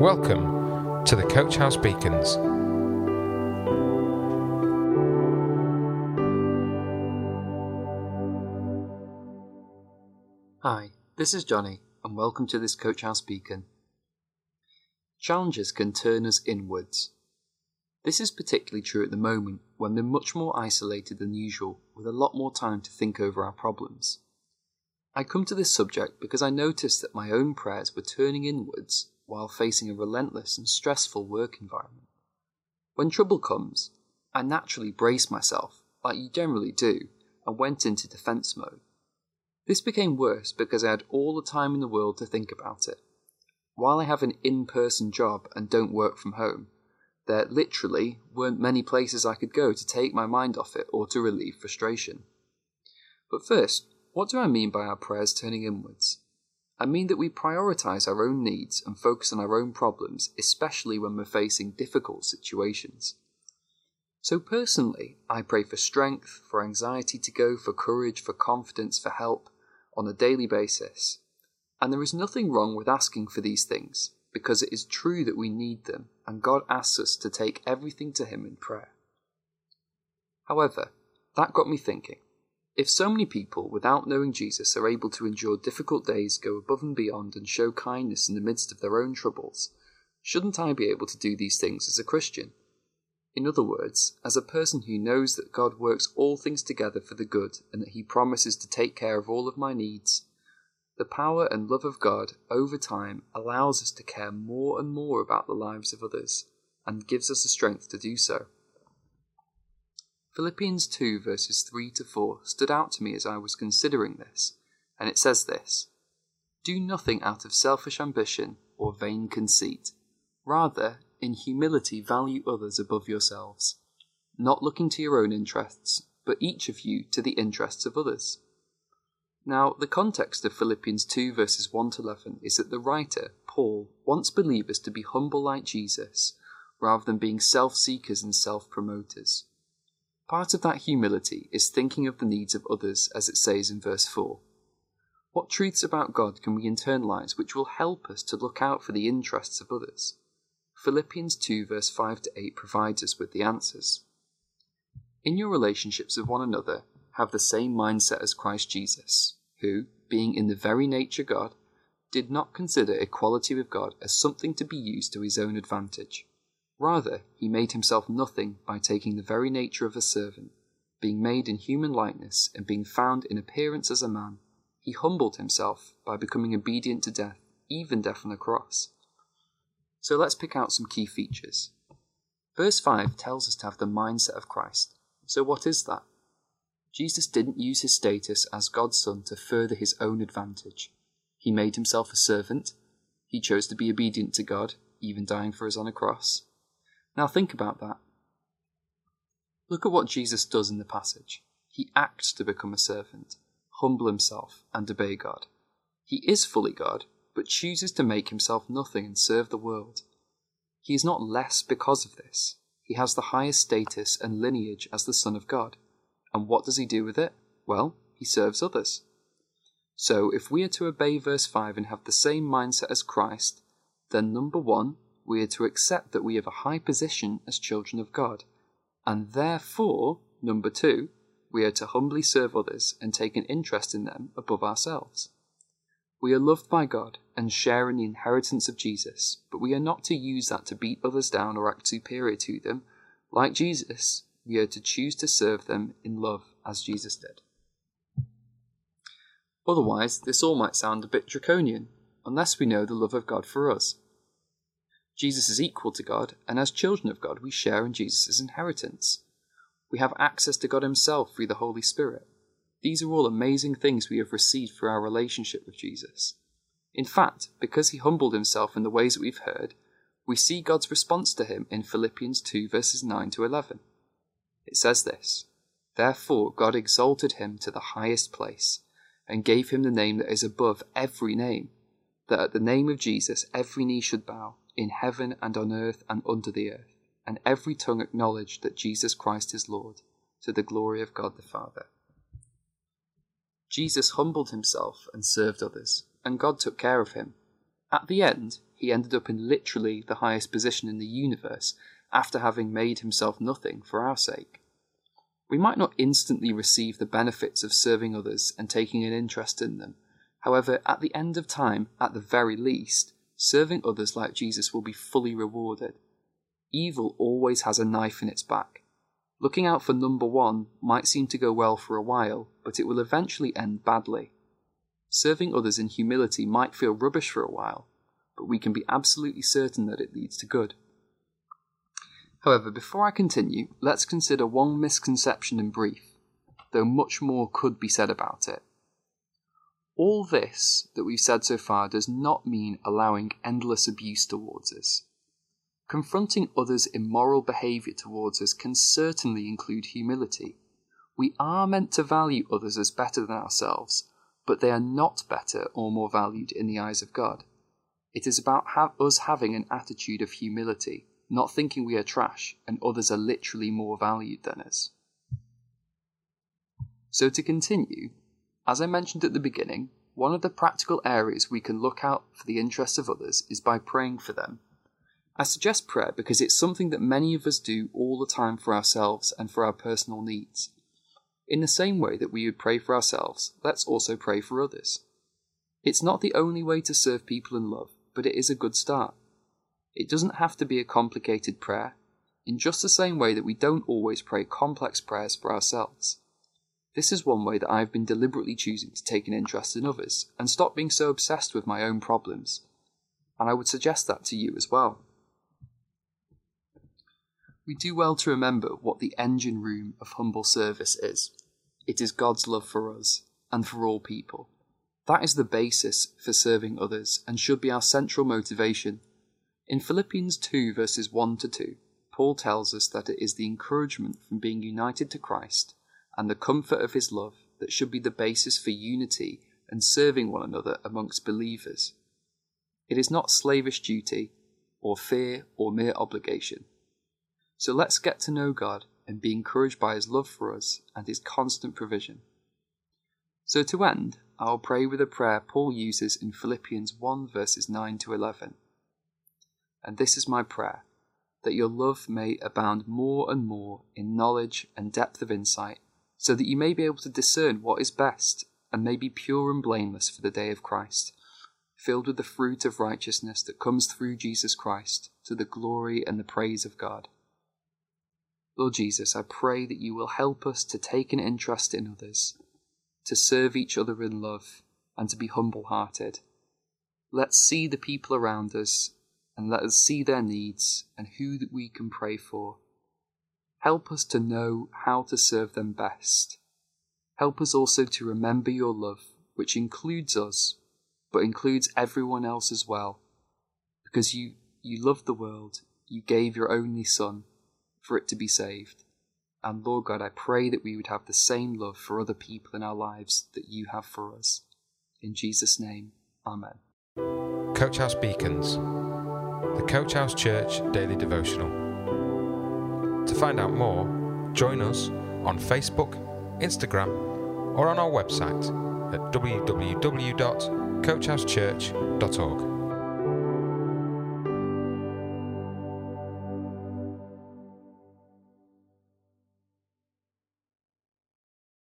Welcome to the Coach House Beacons. Hi, this is Johnny, and welcome to this Coach House Beacon. Challenges can turn us inwards. This is particularly true at the moment when we're much more isolated than usual, with a lot more time to think over our problems. I come to this subject because I noticed that my own prayers were turning inwards while facing a relentless and stressful work environment. When trouble comes, I naturally brace myself, like you generally do, and went into defense mode. This became worse because I had all the time in the world to think about it. While I have an in person job and don't work from home, there literally weren't many places I could go to take my mind off it or to relieve frustration. But first, what do I mean by our prayers turning inwards? I mean that we prioritize our own needs and focus on our own problems, especially when we're facing difficult situations. So, personally, I pray for strength, for anxiety to go, for courage, for confidence, for help on a daily basis. And there is nothing wrong with asking for these things, because it is true that we need them, and God asks us to take everything to Him in prayer. However, that got me thinking. If so many people, without knowing Jesus, are able to endure difficult days, go above and beyond, and show kindness in the midst of their own troubles, shouldn't I be able to do these things as a Christian? In other words, as a person who knows that God works all things together for the good and that He promises to take care of all of my needs, the power and love of God over time allows us to care more and more about the lives of others and gives us the strength to do so. Philippians 2 verses 3 to 4 stood out to me as I was considering this, and it says this Do nothing out of selfish ambition or vain conceit. Rather, in humility, value others above yourselves, not looking to your own interests, but each of you to the interests of others. Now, the context of Philippians 2 verses 1 to 11 is that the writer, Paul, wants believers to be humble like Jesus, rather than being self seekers and self promoters. Part of that humility is thinking of the needs of others, as it says in verse 4. What truths about God can we internalize which will help us to look out for the interests of others? Philippians 2, verse 5 to 8 provides us with the answers. In your relationships with one another, have the same mindset as Christ Jesus, who, being in the very nature God, did not consider equality with God as something to be used to his own advantage. Rather, he made himself nothing by taking the very nature of a servant. Being made in human likeness and being found in appearance as a man, he humbled himself by becoming obedient to death, even death on the cross. So let's pick out some key features. Verse 5 tells us to have the mindset of Christ. So what is that? Jesus didn't use his status as God's Son to further his own advantage. He made himself a servant. He chose to be obedient to God, even dying for us on a cross. Now think about that. Look at what Jesus does in the passage. He acts to become a servant, humble himself, and obey God. He is fully God, but chooses to make himself nothing and serve the world. He is not less because of this. He has the highest status and lineage as the Son of God. And what does he do with it? Well, he serves others. So, if we are to obey verse 5 and have the same mindset as Christ, then number one, we are to accept that we have a high position as children of God. And therefore, number two, we are to humbly serve others and take an interest in them above ourselves. We are loved by God and share in the inheritance of Jesus, but we are not to use that to beat others down or act superior to them. Like Jesus, we are to choose to serve them in love as Jesus did. Otherwise, this all might sound a bit draconian, unless we know the love of God for us. Jesus is equal to God, and as children of God, we share in Jesus' inheritance. We have access to God Himself through the Holy Spirit. These are all amazing things we have received through our relationship with Jesus. In fact, because He humbled Himself in the ways that we've heard, we see God's response to Him in Philippians 2 verses 9 to 11. It says this Therefore God exalted Him to the highest place, and gave Him the name that is above every name, that at the name of Jesus every knee should bow in heaven and on earth and under the earth, and every tongue acknowledge that Jesus Christ is Lord, to the glory of God the Father. Jesus humbled himself and served others, and God took care of him. At the end, he ended up in literally the highest position in the universe after having made himself nothing for our sake. We might not instantly receive the benefits of serving others and taking an interest in them. However, at the end of time, at the very least, serving others like Jesus will be fully rewarded. Evil always has a knife in its back. Looking out for number one might seem to go well for a while, but it will eventually end badly. Serving others in humility might feel rubbish for a while, but we can be absolutely certain that it leads to good. However, before I continue, let's consider one misconception in brief, though much more could be said about it. All this that we've said so far does not mean allowing endless abuse towards us. Confronting others' immoral behaviour towards us can certainly include humility. We are meant to value others as better than ourselves, but they are not better or more valued in the eyes of God. It is about us having an attitude of humility, not thinking we are trash and others are literally more valued than us. So, to continue, as I mentioned at the beginning, one of the practical areas we can look out for the interests of others is by praying for them. I suggest prayer because it's something that many of us do all the time for ourselves and for our personal needs. In the same way that we would pray for ourselves, let's also pray for others. It's not the only way to serve people in love, but it is a good start. It doesn't have to be a complicated prayer, in just the same way that we don't always pray complex prayers for ourselves. This is one way that I've been deliberately choosing to take an interest in others and stop being so obsessed with my own problems. And I would suggest that to you as well. We do well to remember what the engine room of humble service is. It is God's love for us and for all people. That is the basis for serving others and should be our central motivation. In Philippians 2, verses 1 to 2, Paul tells us that it is the encouragement from being united to Christ and the comfort of his love that should be the basis for unity and serving one another amongst believers. It is not slavish duty, or fear, or mere obligation. So let's get to know God and be encouraged by his love for us and his constant provision. So to end, I'll pray with a prayer Paul uses in Philippians 1 verses 9 to 11. And this is my prayer that your love may abound more and more in knowledge and depth of insight, so that you may be able to discern what is best and may be pure and blameless for the day of Christ, filled with the fruit of righteousness that comes through Jesus Christ to the glory and the praise of God. Lord Jesus, I pray that you will help us to take an interest in others, to serve each other in love, and to be humble hearted. Let's see the people around us and let us see their needs and who that we can pray for. Help us to know how to serve them best. Help us also to remember your love, which includes us, but includes everyone else as well. Because you, you loved the world, you gave your only Son for it to be saved. And Lord God, I pray that we would have the same love for other people in our lives that you have for us. In Jesus' name, Amen. Coach House Beacons, the Coach House Church Daily Devotional. Find out more, join us on Facebook, Instagram, or on our website at www.coachhousechurch.org.